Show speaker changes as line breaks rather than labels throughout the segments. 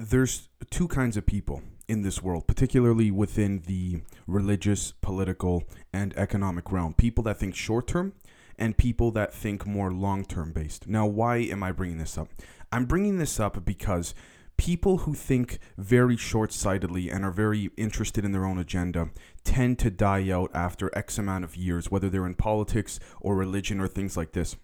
there's two kinds of people in this world, particularly within the religious, political, and economic realm. People that think short term and people that think more long term based. Now, why am I bringing this up? I'm bringing this up because people who think very short sightedly and are very interested in their own agenda tend to die out after X amount of years, whether they're in politics or religion or things like this.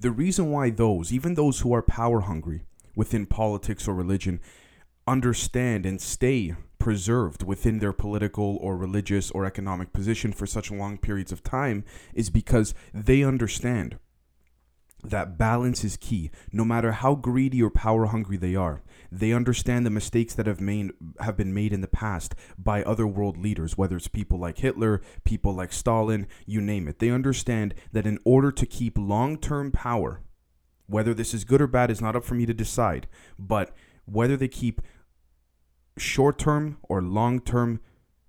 The reason why those, even those who are power hungry within politics or religion, understand and stay preserved within their political or religious or economic position for such long periods of time is because they understand that balance is key. No matter how greedy or power hungry they are they understand the mistakes that have made have been made in the past by other world leaders whether it's people like Hitler people like Stalin you name it. They understand that in order to keep long-term power whether this is good or bad is not up for me to decide but whether they keep short term or long term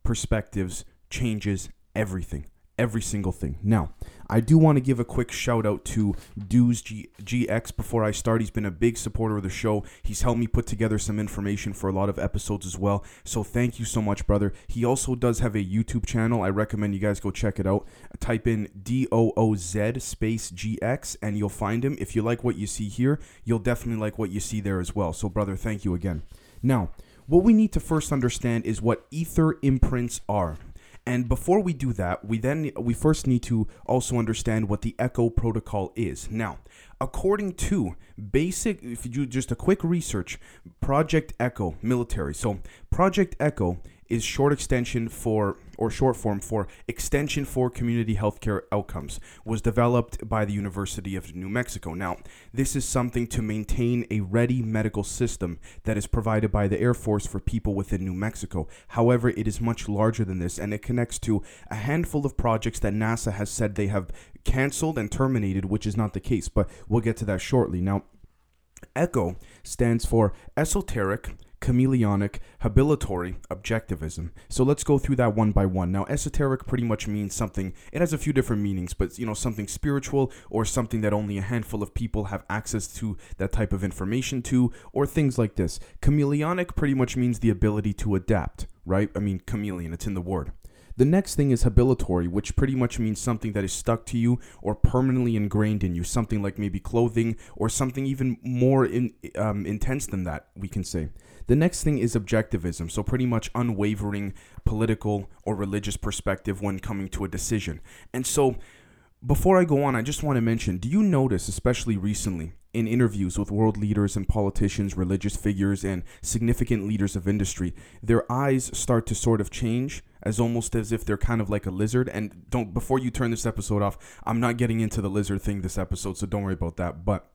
perspectives changes everything. Every single thing. Now, I do want to give a quick shout out to Dooz G- GX before I start. He's been a big supporter of the show. He's helped me put together some information for a lot of episodes as well. So thank you so much, brother. He also does have a YouTube channel. I recommend you guys go check it out. Type in D O O Z space GX and you'll find him. If you like what you see here, you'll definitely like what you see there as well. So, brother, thank you again. Now, what we need to first understand is what ether imprints are. And before we do that, we then we first need to also understand what the Echo protocol is. Now, according to basic if you do just a quick research, Project Echo military. So, Project Echo is short extension for or short form for extension for community healthcare outcomes was developed by the University of New Mexico. Now, this is something to maintain a ready medical system that is provided by the Air Force for people within New Mexico. However, it is much larger than this and it connects to a handful of projects that NASA has said they have canceled and terminated, which is not the case, but we'll get to that shortly. Now, ECHO stands for esoteric chameleonic, habilitory, objectivism. So let's go through that one by one. Now, esoteric pretty much means something, it has a few different meanings, but you know, something spiritual or something that only a handful of people have access to that type of information to, or things like this. Chameleonic pretty much means the ability to adapt, right? I mean, chameleon, it's in the word. The next thing is habilitory, which pretty much means something that is stuck to you or permanently ingrained in you, something like maybe clothing or something even more in, um, intense than that, we can say. The next thing is objectivism, so pretty much unwavering political or religious perspective when coming to a decision. And so, before I go on, I just want to mention do you notice, especially recently, in interviews with world leaders and politicians, religious figures, and significant leaders of industry, their eyes start to sort of change as almost as if they're kind of like a lizard. And don't, before you turn this episode off, I'm not getting into the lizard thing this episode, so don't worry about that. But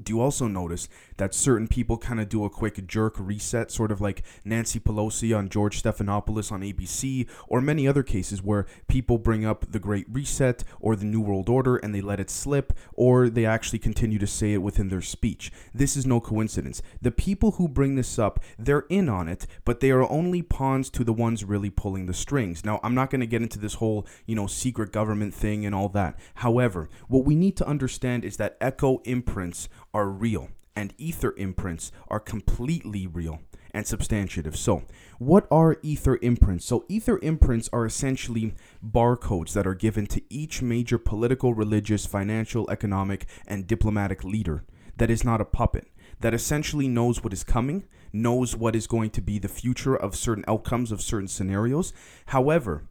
do you also notice that certain people kind of do a quick jerk reset, sort of like Nancy Pelosi on George Stephanopoulos on ABC, or many other cases where people bring up the Great Reset or the New World Order and they let it slip, or they actually continue to say it within their speech? This is no coincidence. The people who bring this up, they're in on it, but they are only pawns to the ones really pulling the strings. Now, I'm not going to get into this whole, you know, secret government thing and all that. However, what we need to understand is that echo imprints are real and ether imprints are completely real and substantive. So, what are ether imprints? So, ether imprints are essentially barcodes that are given to each major political, religious, financial, economic, and diplomatic leader that is not a puppet, that essentially knows what is coming, knows what is going to be the future of certain outcomes of certain scenarios. However,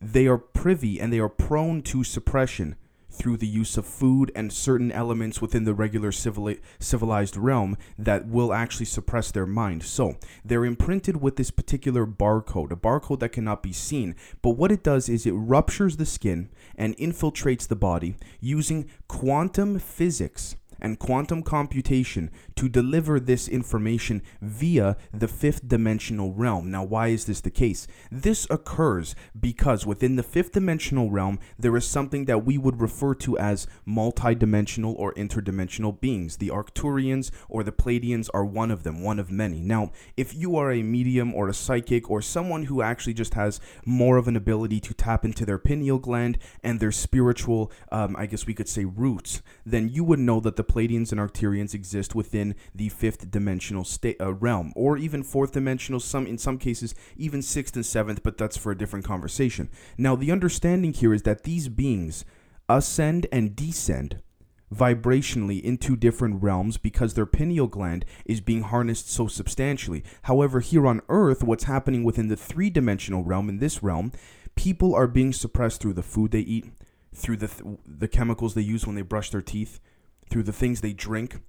they are privy and they are prone to suppression through the use of food and certain elements within the regular civili- civilized realm that will actually suppress their mind. So they're imprinted with this particular barcode, a barcode that cannot be seen. But what it does is it ruptures the skin and infiltrates the body using quantum physics and quantum computation to deliver this information via the fifth dimensional realm. Now, why is this the case? This occurs because within the fifth dimensional realm, there is something that we would refer to as multidimensional or interdimensional beings. The Arcturians or the Pleiadians are one of them, one of many. Now, if you are a medium or a psychic or someone who actually just has more of an ability to tap into their pineal gland and their spiritual, um, I guess we could say, roots, then you would know that the Pleiadians and Arcturians exist within the fifth dimensional uh, realm, or even fourth dimensional. Some in some cases even sixth and seventh, but that's for a different conversation. Now, the understanding here is that these beings ascend and descend vibrationally into different realms because their pineal gland is being harnessed so substantially. However, here on Earth, what's happening within the three dimensional realm, in this realm, people are being suppressed through the food they eat, through the, th- the chemicals they use when they brush their teeth, through the things they drink.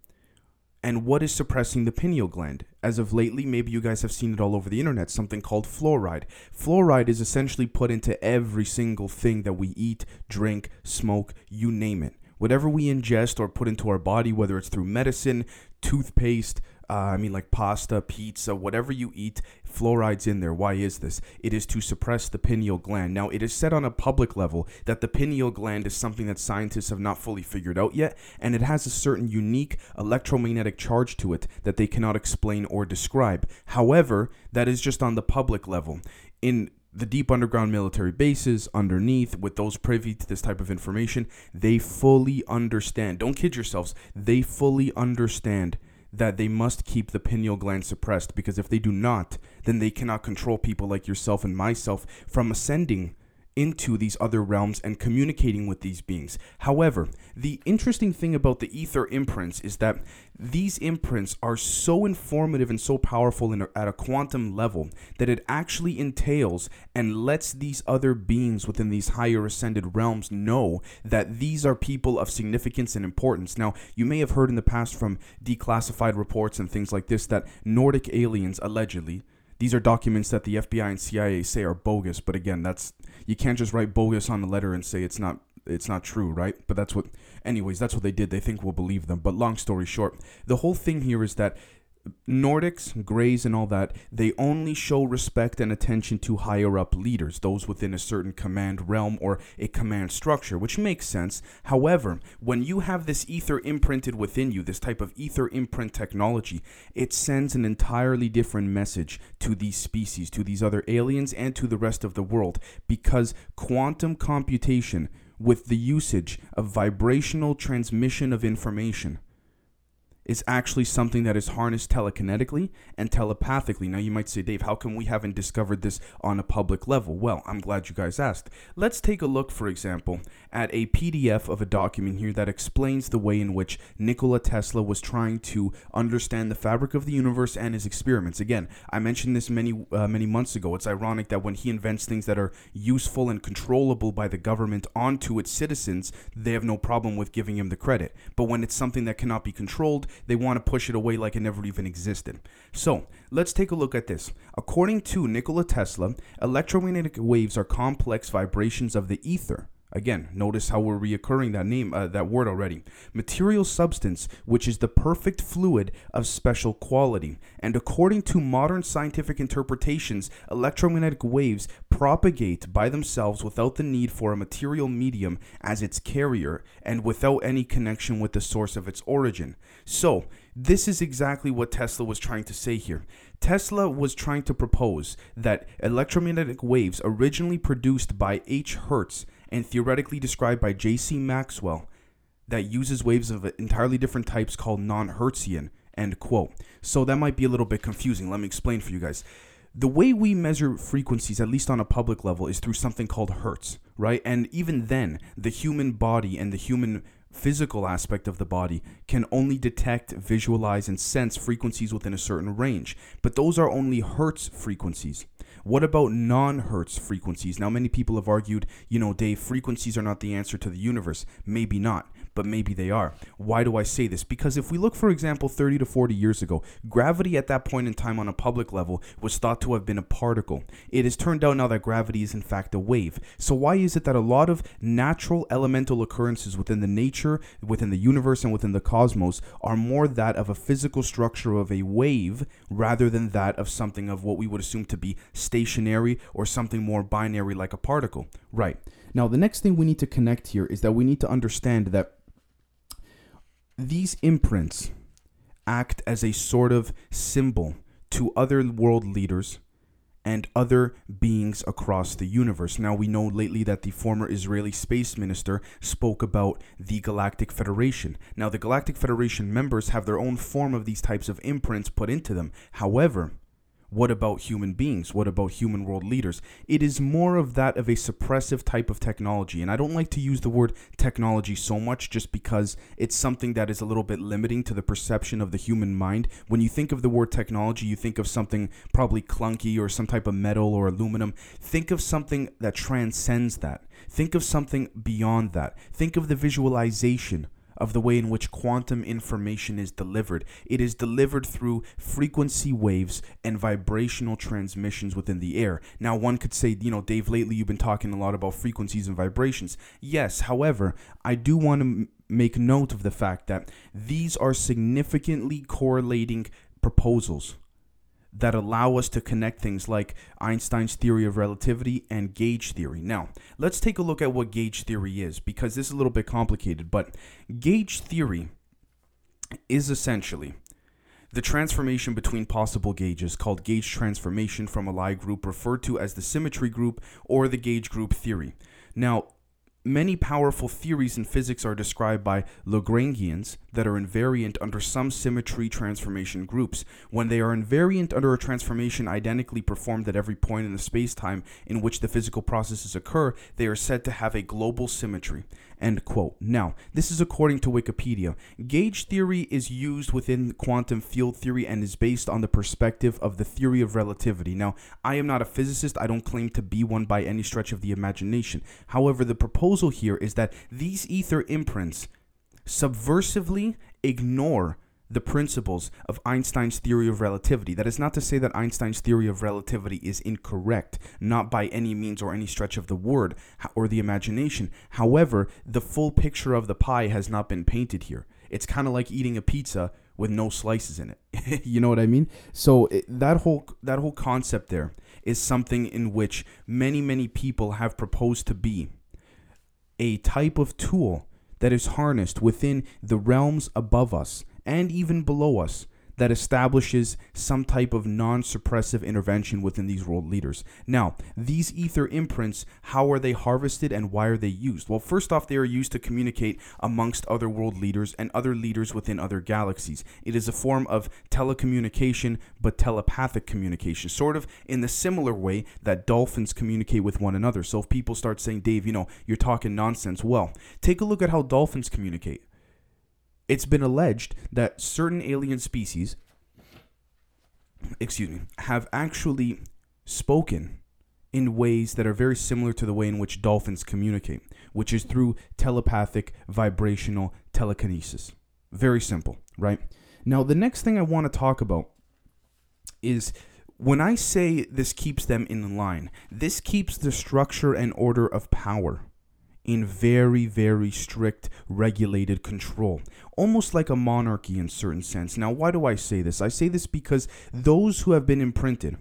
And what is suppressing the pineal gland? As of lately, maybe you guys have seen it all over the internet, something called fluoride. Fluoride is essentially put into every single thing that we eat, drink, smoke, you name it whatever we ingest or put into our body, whether it's through medicine, toothpaste, uh, I mean, like pasta, pizza, whatever you eat, fluoride's in there. Why is this? It is to suppress the pineal gland. Now, it is said on a public level that the pineal gland is something that scientists have not fully figured out yet, and it has a certain unique electromagnetic charge to it that they cannot explain or describe. However, that is just on the public level. In the deep underground military bases underneath with those privy to this type of information they fully understand don't kid yourselves they fully understand that they must keep the pineal gland suppressed because if they do not then they cannot control people like yourself and myself from ascending into these other realms and communicating with these beings. However, the interesting thing about the ether imprints is that these imprints are so informative and so powerful a, at a quantum level that it actually entails and lets these other beings within these higher ascended realms know that these are people of significance and importance. Now, you may have heard in the past from declassified reports and things like this that Nordic aliens allegedly these are documents that the FBI and CIA say are bogus, but again, that's you can't just write bogus on a letter and say it's not it's not true, right? But that's what anyways, that's what they did. They think we'll believe them. But long story short, the whole thing here is that Nordics, Greys, and all that, they only show respect and attention to higher up leaders, those within a certain command realm or a command structure, which makes sense. However, when you have this ether imprinted within you, this type of ether imprint technology, it sends an entirely different message to these species, to these other aliens, and to the rest of the world because quantum computation with the usage of vibrational transmission of information is actually something that is harnessed telekinetically and telepathically. Now, you might say, Dave, how come we haven't discovered this on a public level? Well, I'm glad you guys asked. Let's take a look, for example, at a PDF of a document here that explains the way in which Nikola Tesla was trying to understand the fabric of the universe and his experiments. Again, I mentioned this many, uh, many months ago. It's ironic that when he invents things that are useful and controllable by the government onto its citizens, they have no problem with giving him the credit. But when it's something that cannot be controlled, they want to push it away like it never even existed. So let's take a look at this. According to Nikola Tesla, electromagnetic waves are complex vibrations of the ether. Again, notice how we're reoccurring that name, uh, that word already. Material substance, which is the perfect fluid of special quality. And according to modern scientific interpretations, electromagnetic waves propagate by themselves without the need for a material medium as its carrier and without any connection with the source of its origin. So, this is exactly what Tesla was trying to say here. Tesla was trying to propose that electromagnetic waves originally produced by H. Hertz and theoretically described by J.C. Maxwell that uses waves of entirely different types called non-Hertzian, end quote. So that might be a little bit confusing. Let me explain for you guys. The way we measure frequencies, at least on a public level, is through something called hertz, right? And even then, the human body and the human physical aspect of the body can only detect, visualize, and sense frequencies within a certain range. But those are only hertz frequencies. What about non Hertz frequencies? Now, many people have argued, you know, Dave, frequencies are not the answer to the universe. Maybe not but maybe they are. Why do I say this? Because if we look, for example, 30 to 40 years ago, gravity at that point in time on a public level was thought to have been a particle. It has turned out now that gravity is in fact a wave. So, why is it that a lot of natural elemental occurrences within the nature, within the universe, and within the cosmos are more that of a physical structure of a wave rather than that of something of what we would assume to be stationary or something more binary like a particle? Right. Now, the next thing we need to connect here is that we need to understand that these imprints act as a sort of symbol to other world leaders and other beings across the universe. Now, we know lately that the former Israeli space minister spoke about the Galactic Federation. Now, the Galactic Federation members have their own form of these types of imprints put into them. However, what about human beings? What about human world leaders? It is more of that of a suppressive type of technology. And I don't like to use the word technology so much just because it's something that is a little bit limiting to the perception of the human mind. When you think of the word technology, you think of something probably clunky or some type of metal or aluminum. Think of something that transcends that. Think of something beyond that. Think of the visualization of the way in which quantum information is delivered. It is delivered through frequency waves and vibrational transmissions within the air. Now, one could say, you know, Dave, lately you've been talking a lot about frequencies and vibrations. Yes, however, I do want to make note of the fact that these are significantly correlating proposals that allow us to connect things like Einstein's theory of relativity and gauge theory. Now, let's take a look at what gauge theory is because this is a little bit complicated, but gauge theory is essentially the transformation between possible gauges called gauge transformation from a Lie group referred to as the symmetry group or the gauge group theory. Now, Many powerful theories in physics are described by Lagrangians that are invariant under some symmetry transformation groups. When they are invariant under a transformation identically performed at every point in the spacetime in which the physical processes occur, they are said to have a global symmetry. End quote. Now, this is according to Wikipedia. Gauge theory is used within quantum field theory and is based on the perspective of the theory of relativity. Now, I am not a physicist. I don't claim to be one by any stretch of the imagination. However, the proposal here is that these ether imprints subversively ignore the principles of Einstein's theory of relativity. That is not to say that Einstein's theory of relativity is incorrect, not by any means or any stretch of the word or the imagination. However, the full picture of the pie has not been painted here. It's kind of like eating a pizza with no slices in it. you know what I mean? So it, that whole that whole concept there is something in which many many people have proposed to be a type of tool that is harnessed within the realms above us and even below us that establishes some type of non suppressive intervention within these world leaders. Now, these ether imprints, how are they harvested and why are they used? Well, first off, they are used to communicate amongst other world leaders and other leaders within other galaxies. It is a form of telecommunication, but telepathic communication, sort of in the similar way that dolphins communicate with one another. So if people start saying, Dave, you know, you're talking nonsense, well, take a look at how dolphins communicate it's been alleged that certain alien species, excuse me, have actually spoken in ways that are very similar to the way in which dolphins communicate, which is through telepathic vibrational telekinesis. Very simple, right? Now, the next thing I want to talk about is when I say this keeps them in line, this keeps the structure and order of power in very, very strict regulated control, almost like a monarchy in certain sense. Now, why do I say this? I say this because those who have been imprinted,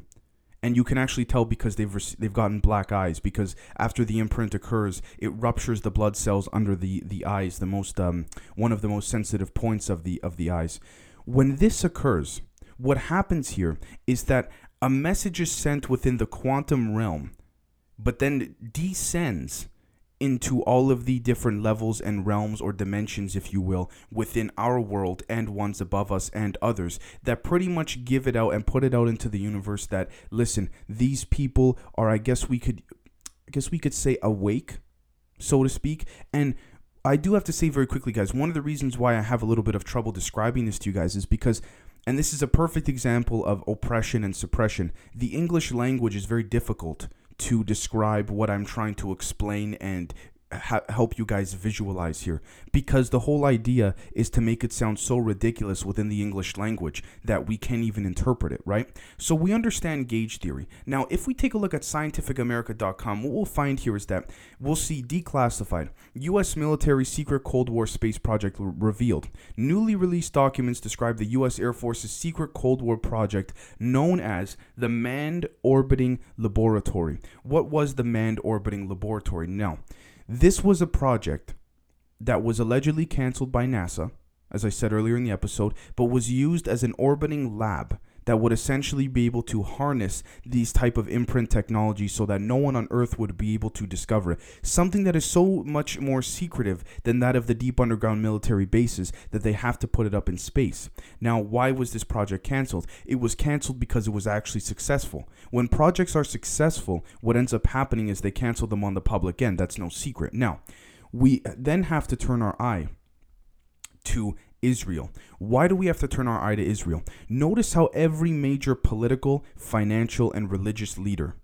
and you can actually tell because they've rec- they've gotten black eyes because after the imprint occurs, it ruptures the blood cells under the the eyes, the most um, one of the most sensitive points of the of the eyes. When this occurs, what happens here is that a message is sent within the quantum realm, but then descends into all of the different levels and realms or dimensions, if you will, within our world and ones above us and others that pretty much give it out and put it out into the universe that listen, these people are I guess we could I guess we could say awake, so to speak, and I do have to say very quickly, guys, one of the reasons why I have a little bit of trouble describing this to you guys is because and this is a perfect example of oppression and suppression. The English language is very difficult to describe what I'm trying to explain and ha- help you guys visualize here because the whole idea is to make it sound so ridiculous within the English language that we can't even interpret it, right? So we understand gauge theory. Now, if we take a look at scientificamerica.com, what we'll find here is that we'll see declassified U.S. military secret Cold War space project revealed. Newly released documents describe the U.S. Air Force's secret Cold War project known as the Manned Orbiting Laboratory. What was the Manned Orbiting Laboratory? Now, this was a project that was allegedly canceled by NASA, as I said earlier in the episode, but was used as an orbiting lab that would essentially be able to harness these type of imprint technology so that no one on earth would be able to discover it. Something that is so much more secretive than that of the deep underground military bases that they have to put it up in space. Now why was this project canceled? It was canceled because it was actually successful. When projects are successful what ends up happening is they cancel them on the public end. That's no secret. Now we then have to turn our eye to Israel. Why do we have to turn our eye to Israel? Notice how every major political, financial, and religious leader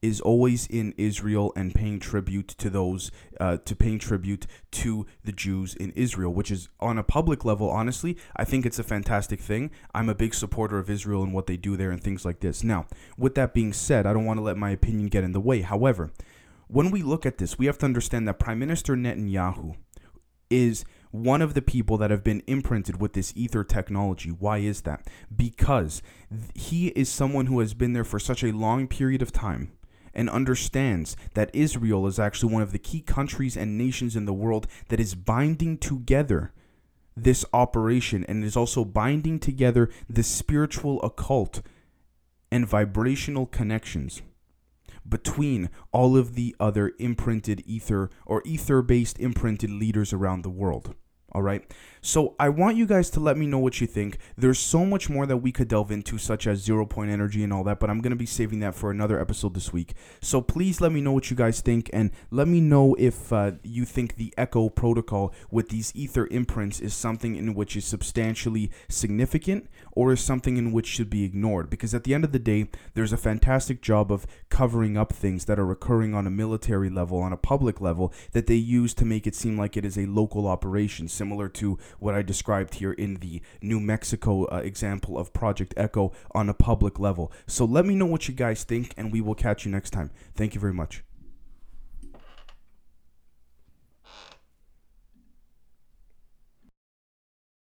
is always in Israel and paying tribute to those, uh, to paying tribute to the Jews in Israel, which is on a public level, honestly, I think it's a fantastic thing. I'm a big supporter of Israel and what they do there and things like this. Now, with that being said, I don't want to let my opinion get in the way. However, when we look at this, we have to understand that Prime Minister Netanyahu is one of the people that have been imprinted with this ether technology. Why is that? Because he is someone who has been there for such a long period of time and understands that Israel is actually one of the key countries and nations in the world that is binding together this operation and is also binding together the spiritual occult and vibrational connections between all of the other imprinted ether or ether based imprinted leaders around the world. All right. So I want you guys to let me know what you think. There's so much more that we could delve into, such as zero point energy and all that, but I'm going to be saving that for another episode this week. So please let me know what you guys think and let me know if uh, you think the Echo protocol with these ether imprints is something in which is substantially significant or is something in which should be ignored. Because at the end of the day, there's a fantastic job of covering up things that are occurring on a military level, on a public level, that they use to make it seem like it is a local operation, similar to what I described here in the New Mexico uh, example of Project Echo on a public level. So let me know what you guys think, and we will catch you next time. Thank you very much.